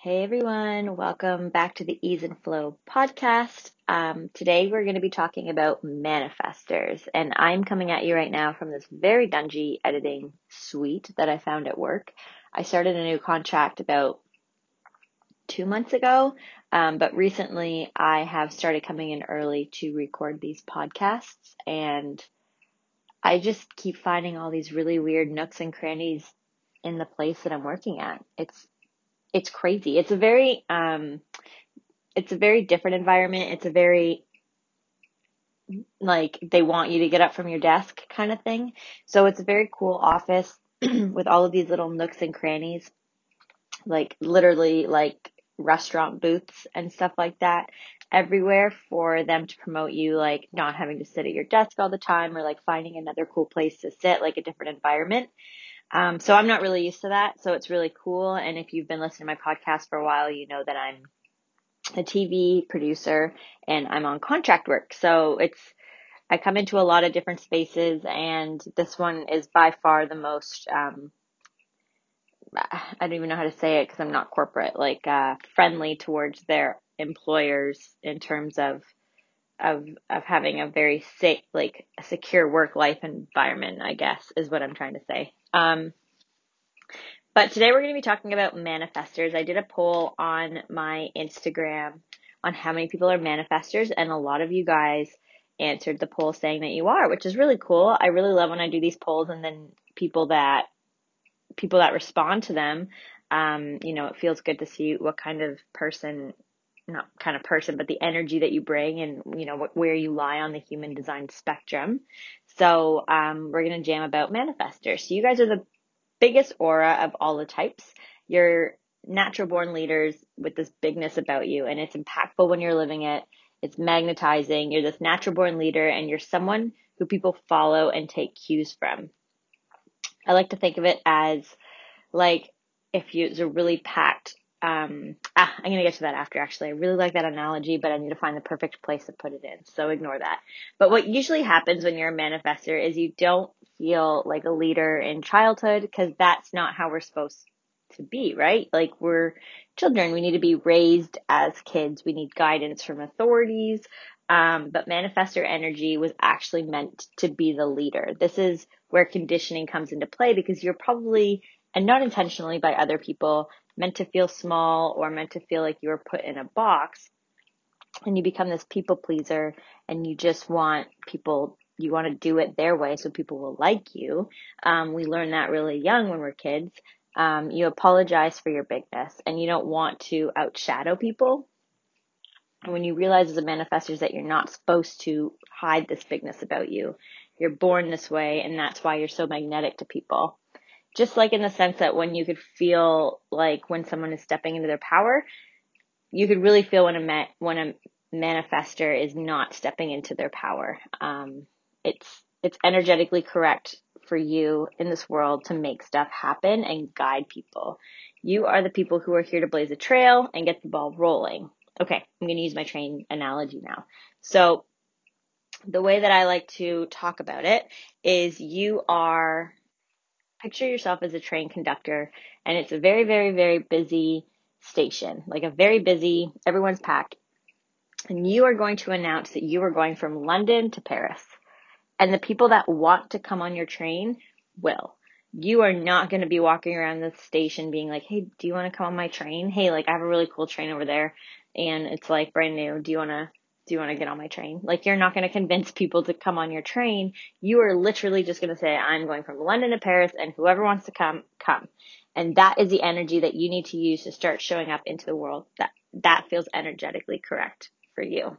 Hey everyone, welcome back to the Ease and Flow podcast. Um, today we're going to be talking about manifestors, and I'm coming at you right now from this very dungy editing suite that I found at work. I started a new contract about two months ago, um, but recently I have started coming in early to record these podcasts, and I just keep finding all these really weird nooks and crannies in the place that I'm working at. It's it's crazy. It's a very um it's a very different environment. It's a very like they want you to get up from your desk kind of thing. So it's a very cool office with all of these little nooks and crannies. Like literally like restaurant booths and stuff like that everywhere for them to promote you like not having to sit at your desk all the time or like finding another cool place to sit like a different environment. Um, so I'm not really used to that. So it's really cool. And if you've been listening to my podcast for a while, you know that I'm a TV producer and I'm on contract work. So it's, I come into a lot of different spaces and this one is by far the most, um, I don't even know how to say it because I'm not corporate, like, uh, friendly towards their employers in terms of of of having a very safe like a secure work life environment i guess is what i'm trying to say. Um but today we're going to be talking about manifestors. I did a poll on my instagram on how many people are manifestors and a lot of you guys answered the poll saying that you are which is really cool. I really love when i do these polls and then people that people that respond to them um you know it feels good to see what kind of person not kind of person, but the energy that you bring and, you know, where you lie on the human design spectrum. So, um, we're going to jam about manifestors. So you guys are the biggest aura of all the types. You're natural born leaders with this bigness about you and it's impactful when you're living it. It's magnetizing. You're this natural born leader and you're someone who people follow and take cues from. I like to think of it as like if you, it's a really packed um, ah, I'm gonna get to that after actually. I really like that analogy, but I need to find the perfect place to put it in. So ignore that. But what usually happens when you're a manifestor is you don't feel like a leader in childhood because that's not how we're supposed to be, right? Like we're children. We need to be raised as kids. We need guidance from authorities. Um, but manifestor energy was actually meant to be the leader. This is where conditioning comes into play because you're probably and not intentionally by other people meant to feel small or meant to feel like you were put in a box and you become this people pleaser and you just want people you want to do it their way so people will like you. Um, we learn that really young when we're kids. Um, you apologize for your bigness and you don't want to outshadow people. And when you realize as a manifestor that you're not supposed to hide this bigness about you you're born this way and that's why you're so magnetic to people just like in the sense that when you could feel like when someone is stepping into their power, you could really feel when a ma- when a manifestor is not stepping into their power. Um, it's it's energetically correct for you in this world to make stuff happen and guide people. You are the people who are here to blaze a trail and get the ball rolling. Okay, I'm going to use my train analogy now. So the way that I like to talk about it is you are picture yourself as a train conductor and it's a very, very, very busy station, like a very busy, everyone's packed. And you are going to announce that you are going from London to Paris. And the people that want to come on your train will. You are not going to be walking around the station being like, hey, do you want to come on my train? Hey, like I have a really cool train over there and it's like brand new. Do you want to do you want to get on my train? Like you're not going to convince people to come on your train. You are literally just going to say, I'm going from London to Paris and whoever wants to come, come. And that is the energy that you need to use to start showing up into the world. That, that feels energetically correct for you.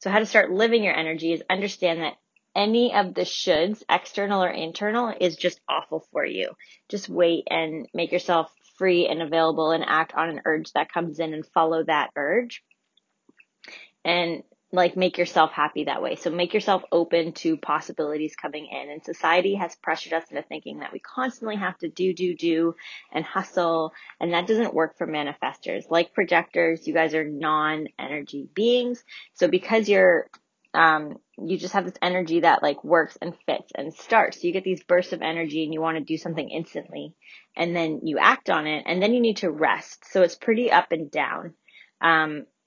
So how to start living your energy is understand that any of the shoulds, external or internal, is just awful for you. Just wait and make yourself free and available and act on an urge that comes in and follow that urge. And like make yourself happy that way. So make yourself open to possibilities coming in. And society has pressured us into thinking that we constantly have to do, do, do and hustle. And that doesn't work for manifestors. Like projectors, you guys are non-energy beings. So because you're um, you just have this energy that like works and fits and starts. So you get these bursts of energy and you want to do something instantly and then you act on it and then you need to rest. So it's pretty up and down. Um,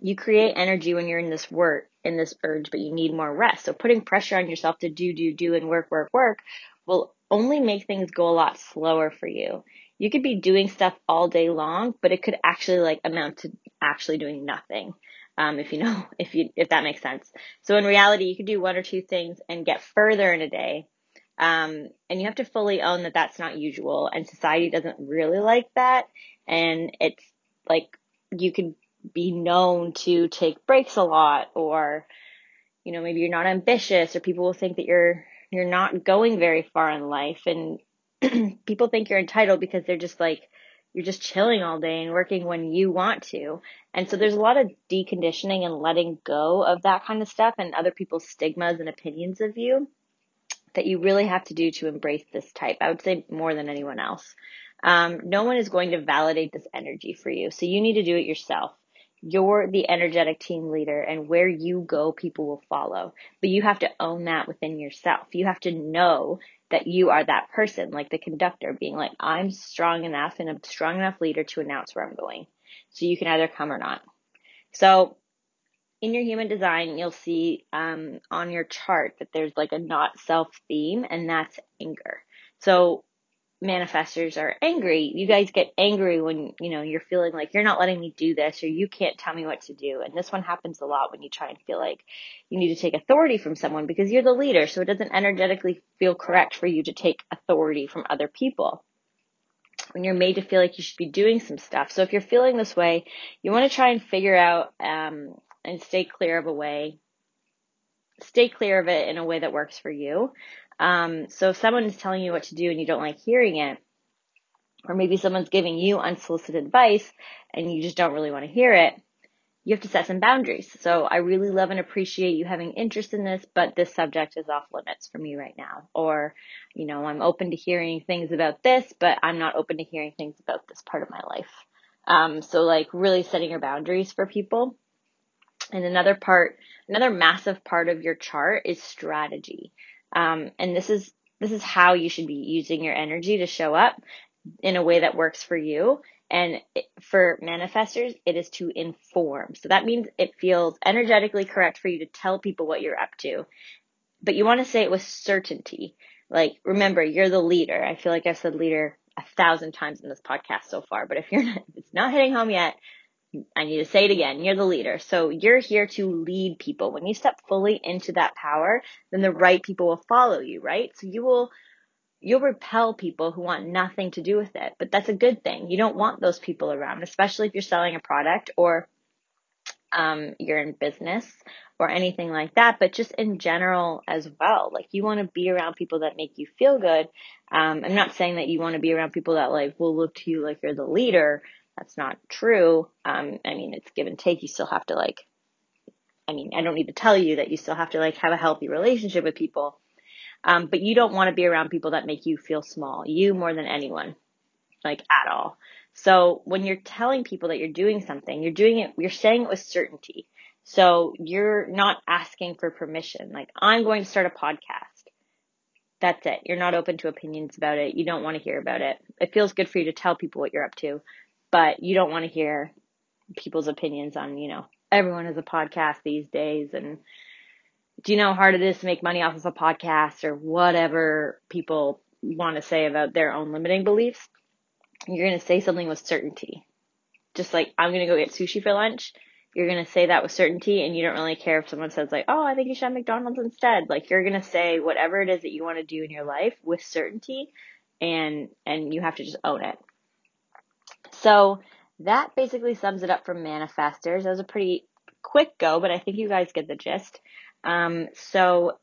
you create energy when you're in this work, in this urge, but you need more rest. So putting pressure on yourself to do, do, do and work, work, work will only make things go a lot slower for you. You could be doing stuff all day long, but it could actually like amount to actually doing nothing. Um, if you know, if you, if that makes sense. So in reality, you could do one or two things and get further in a day. Um, and you have to fully own that that's not usual and society doesn't really like that. And it's like you could be known to take breaks a lot or, you know, maybe you're not ambitious or people will think that you're, you're not going very far in life and people think you're entitled because they're just like, you're just chilling all day and working when you want to. And so there's a lot of deconditioning and letting go of that kind of stuff and other people's stigmas and opinions of you that you really have to do to embrace this type. I would say more than anyone else. Um, no one is going to validate this energy for you. So you need to do it yourself. You're the energetic team leader and where you go, people will follow. But you have to own that within yourself. You have to know that you are that person, like the conductor being like, I'm strong enough and a strong enough leader to announce where I'm going. So you can either come or not. So in your human design, you'll see um, on your chart that there's like a not self theme, and that's anger. So manifestors are angry. You guys get angry when, you know, you're feeling like you're not letting me do this or you can't tell me what to do. And this one happens a lot when you try and feel like you need to take authority from someone because you're the leader. So it doesn't energetically feel correct for you to take authority from other people. When you're made to feel like you should be doing some stuff. So if you're feeling this way, you want to try and figure out, um, and stay clear of a way, stay clear of it in a way that works for you. Um, so if someone is telling you what to do and you don't like hearing it, or maybe someone's giving you unsolicited advice and you just don't really want to hear it, you have to set some boundaries. So I really love and appreciate you having interest in this, but this subject is off limits for me right now. Or, you know, I'm open to hearing things about this, but I'm not open to hearing things about this part of my life. Um, so like really setting your boundaries for people. And another part, another massive part of your chart is strategy. Um, and this is this is how you should be using your energy to show up in a way that works for you. And for manifestors, it is to inform. So that means it feels energetically correct for you to tell people what you're up to. But you want to say it with certainty. Like, remember, you're the leader. I feel like I've said leader a thousand times in this podcast so far, but if you're not, if it's not hitting home yet, I need to say it again. You're the leader. So you're here to lead people. When you step fully into that power, then the right people will follow you, right? So you will, you'll repel people who want nothing to do with it. But that's a good thing. You don't want those people around, especially if you're selling a product or um, you're in business or anything like that, but just in general as well. Like you want to be around people that make you feel good. Um, I'm not saying that you want to be around people that like will look to you like you're the leader. That's not true. Um, I mean, it's give and take. You still have to like, I mean, I don't need to tell you that you still have to like have a healthy relationship with people. Um, but you don't want to be around people that make you feel small. You more than anyone, like at all. So when you're telling people that you're doing something, you're doing it, you're saying it with certainty. So you're not asking for permission. Like, I'm going to start a podcast. That's it. You're not open to opinions about it. You don't want to hear about it. It feels good for you to tell people what you're up to, but you don't want to hear people's opinions on, you know, everyone has a podcast these days and do you know how hard it is to make money off of a podcast or whatever people want to say about their own limiting beliefs? You're going to say something with certainty. Just like, I'm going to go get sushi for lunch. You're going to say that with certainty and you don't really care if someone says like, oh, I think you should have McDonald's instead. Like, you're going to say whatever it is that you want to do in your life with certainty and, and you have to just own it. So that basically sums it up for manifestors. That was a pretty quick go, but I think you guys get the gist. Um, so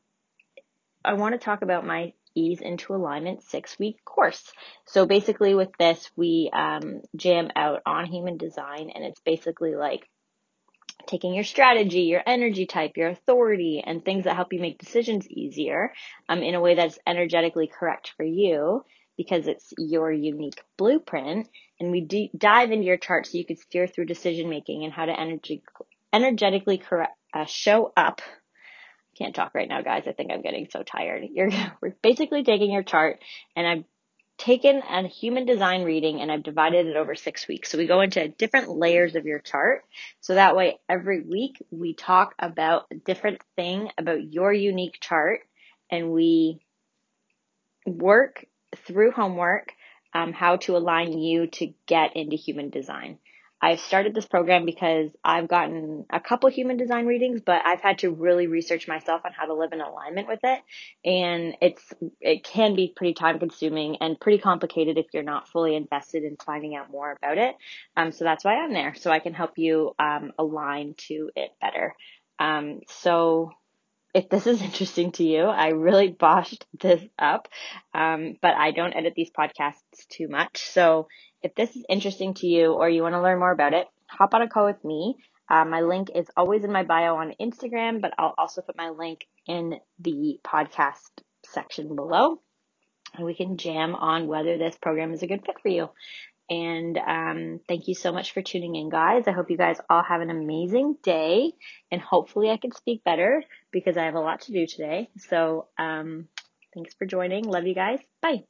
I want to talk about my ease into alignment six week course. So basically with this, we, um, jam out on human design and it's basically like taking your strategy, your energy type, your authority, and things that help you make decisions easier um, in a way that's energetically correct for you because it's your unique blueprint. And we dive into your chart so you can steer through decision making and how to energy, energetically correct, uh, show up. Can't talk right now, guys. I think I'm getting so tired. You're we're basically taking your chart, and I've taken a human design reading and I've divided it over six weeks. So we go into different layers of your chart. So that way, every week we talk about a different thing about your unique chart, and we work through homework um, how to align you to get into human design. I've started this program because I've gotten a couple human design readings, but I've had to really research myself on how to live in alignment with it. And it's, it can be pretty time consuming and pretty complicated if you're not fully invested in finding out more about it. Um, so that's why I'm there. So I can help you, um, align to it better. Um, so if this is interesting to you, I really botched this up, um, but I don't edit these podcasts too much. So if this is interesting to you or you want to learn more about it, hop on a call with me. Uh, my link is always in my bio on Instagram, but I'll also put my link in the podcast section below. And we can jam on whether this program is a good fit for you. And um, thank you so much for tuning in, guys. I hope you guys all have an amazing day. And hopefully, I can speak better because I have a lot to do today. So, um, thanks for joining. Love you guys. Bye.